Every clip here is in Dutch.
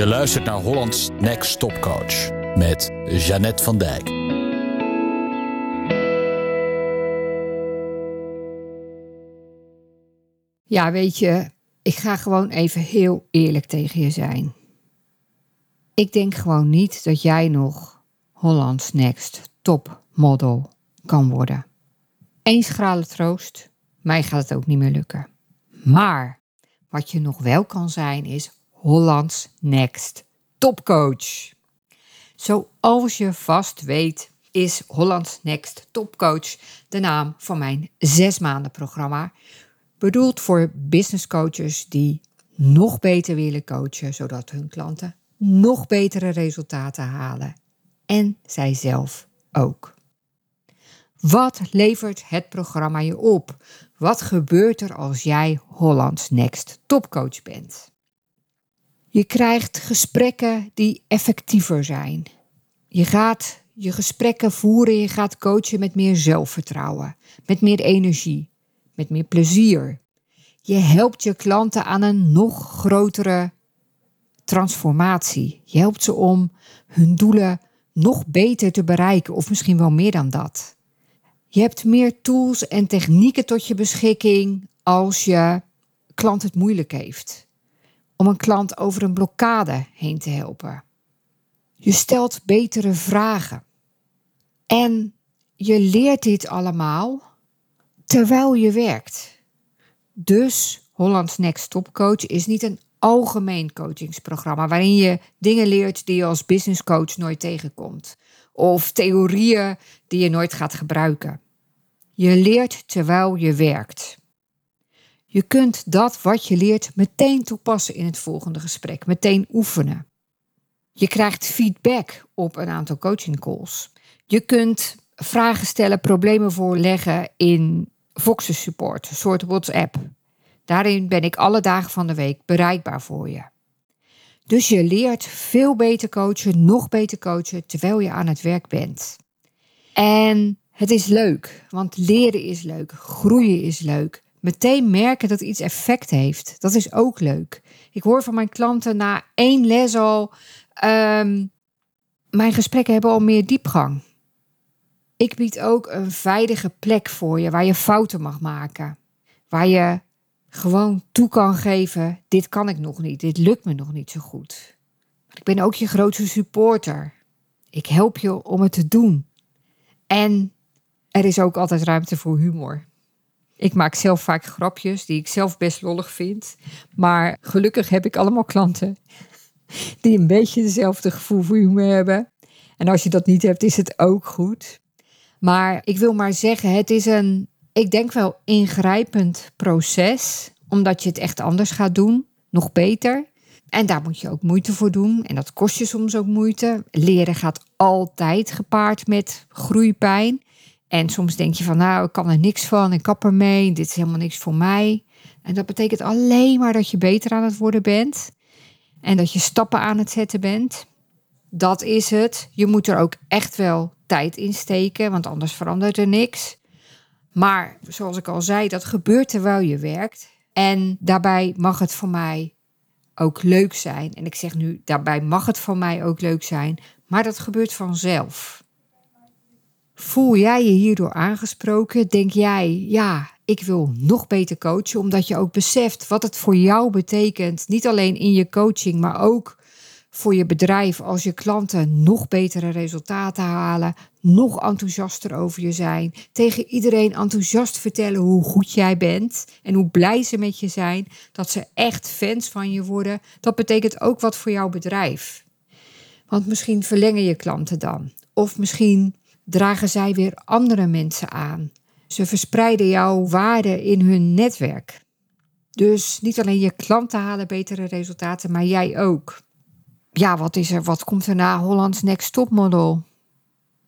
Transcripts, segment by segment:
Je luistert naar Hollands Next Top Coach met Jeannette van Dijk. Ja, weet je, ik ga gewoon even heel eerlijk tegen je zijn. Ik denk gewoon niet dat jij nog Hollands Next Top Model kan worden. Eén schrale troost, mij gaat het ook niet meer lukken. Maar wat je nog wel kan zijn is Hollands Next Topcoach. Zoals je vast weet is Hollands Next Topcoach de naam van mijn zes maanden programma. Bedoeld voor business coaches die nog beter willen coachen, zodat hun klanten nog betere resultaten halen. En zij zelf ook. Wat levert het programma je op? Wat gebeurt er als jij Hollands Next Topcoach bent? Je krijgt gesprekken die effectiever zijn. Je gaat je gesprekken voeren, je gaat coachen met meer zelfvertrouwen, met meer energie, met meer plezier. Je helpt je klanten aan een nog grotere transformatie. Je helpt ze om hun doelen nog beter te bereiken, of misschien wel meer dan dat. Je hebt meer tools en technieken tot je beschikking als je klant het moeilijk heeft. Om een klant over een blokkade heen te helpen. Je stelt betere vragen. En je leert dit allemaal terwijl je werkt. Dus Hollands Next Top Coach is niet een algemeen coachingsprogramma waarin je dingen leert die je als business coach nooit tegenkomt. Of theorieën die je nooit gaat gebruiken. Je leert terwijl je werkt. Je kunt dat wat je leert meteen toepassen in het volgende gesprek, meteen oefenen. Je krijgt feedback op een aantal coaching calls. Je kunt vragen stellen, problemen voorleggen in Voxer Support, een soort WhatsApp. Daarin ben ik alle dagen van de week bereikbaar voor je. Dus je leert veel beter coachen, nog beter coachen terwijl je aan het werk bent. En het is leuk, want leren is leuk, groeien is leuk. Meteen merken dat iets effect heeft, dat is ook leuk. Ik hoor van mijn klanten na één les al, ehm, mijn gesprekken hebben al meer diepgang. Ik bied ook een veilige plek voor je waar je fouten mag maken. Waar je gewoon toe kan geven: dit kan ik nog niet, dit lukt me nog niet zo goed. Ik ben ook je grootste supporter. Ik help je om het te doen. En er is ook altijd ruimte voor humor. Ik maak zelf vaak grapjes die ik zelf best lollig vind. Maar gelukkig heb ik allemaal klanten die een beetje dezelfde gevoel voor humor hebben. En als je dat niet hebt, is het ook goed. Maar ik wil maar zeggen, het is een ik denk wel ingrijpend proces, omdat je het echt anders gaat doen, nog beter. En daar moet je ook moeite voor doen. En dat kost je soms ook moeite. Leren gaat altijd gepaard met groeipijn. En soms denk je van, nou, ik kan er niks van, ik kap ermee, dit is helemaal niks voor mij. En dat betekent alleen maar dat je beter aan het worden bent. En dat je stappen aan het zetten bent. Dat is het. Je moet er ook echt wel tijd in steken, want anders verandert er niks. Maar zoals ik al zei, dat gebeurt terwijl je werkt. En daarbij mag het voor mij ook leuk zijn. En ik zeg nu, daarbij mag het voor mij ook leuk zijn. Maar dat gebeurt vanzelf. Voel jij je hierdoor aangesproken? Denk jij, ja, ik wil nog beter coachen, omdat je ook beseft wat het voor jou betekent. Niet alleen in je coaching, maar ook voor je bedrijf als je klanten nog betere resultaten halen, nog enthousiaster over je zijn, tegen iedereen enthousiast vertellen hoe goed jij bent en hoe blij ze met je zijn, dat ze echt fans van je worden. Dat betekent ook wat voor jouw bedrijf. Want misschien verlengen je klanten dan, of misschien dragen zij weer andere mensen aan. Ze verspreiden jouw waarde in hun netwerk. Dus niet alleen je klanten halen betere resultaten, maar jij ook ja, wat is er? Wat komt er na Hollands Next Top Model?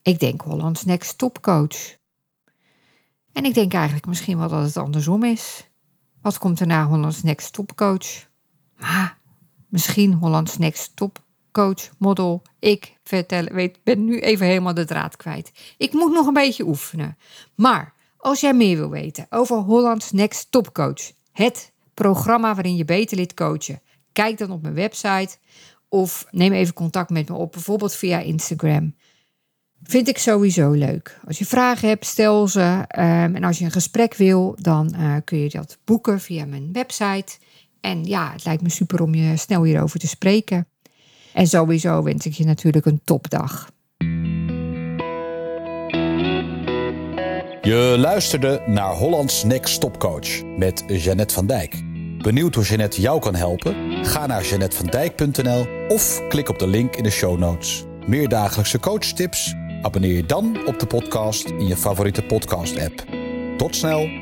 Ik denk Hollands Next Top Coach. En ik denk eigenlijk misschien wel dat het andersom is. Wat komt er na Hollands Next Top Coach? Maar misschien Hollands Next Top Coach Model. Ik vertel, weet, ben nu even helemaal de draad kwijt. Ik moet nog een beetje oefenen. Maar als jij meer wil weten over Hollands Next Top Coach, het programma waarin je beter lid coachen, kijk dan op mijn website Of neem even contact met me op, bijvoorbeeld via Instagram. Vind ik sowieso leuk. Als je vragen hebt, stel ze. Ehm, en als je een gesprek wil, dan eh, kun je dat boeken via mijn website. En ja, het lijkt me super om je snel hierover te spreken. En sowieso wens ik je natuurlijk een topdag. Je luisterde naar Hollands Next Top Coach met Jeannette van Dijk. Benieuwd hoe Jeannette jou kan helpen? Ga naar jeannettevandijk.nl of klik op de link in de show notes. Meer dagelijkse coachtips? Abonneer je dan op de podcast in je favoriete podcast-app. Tot snel!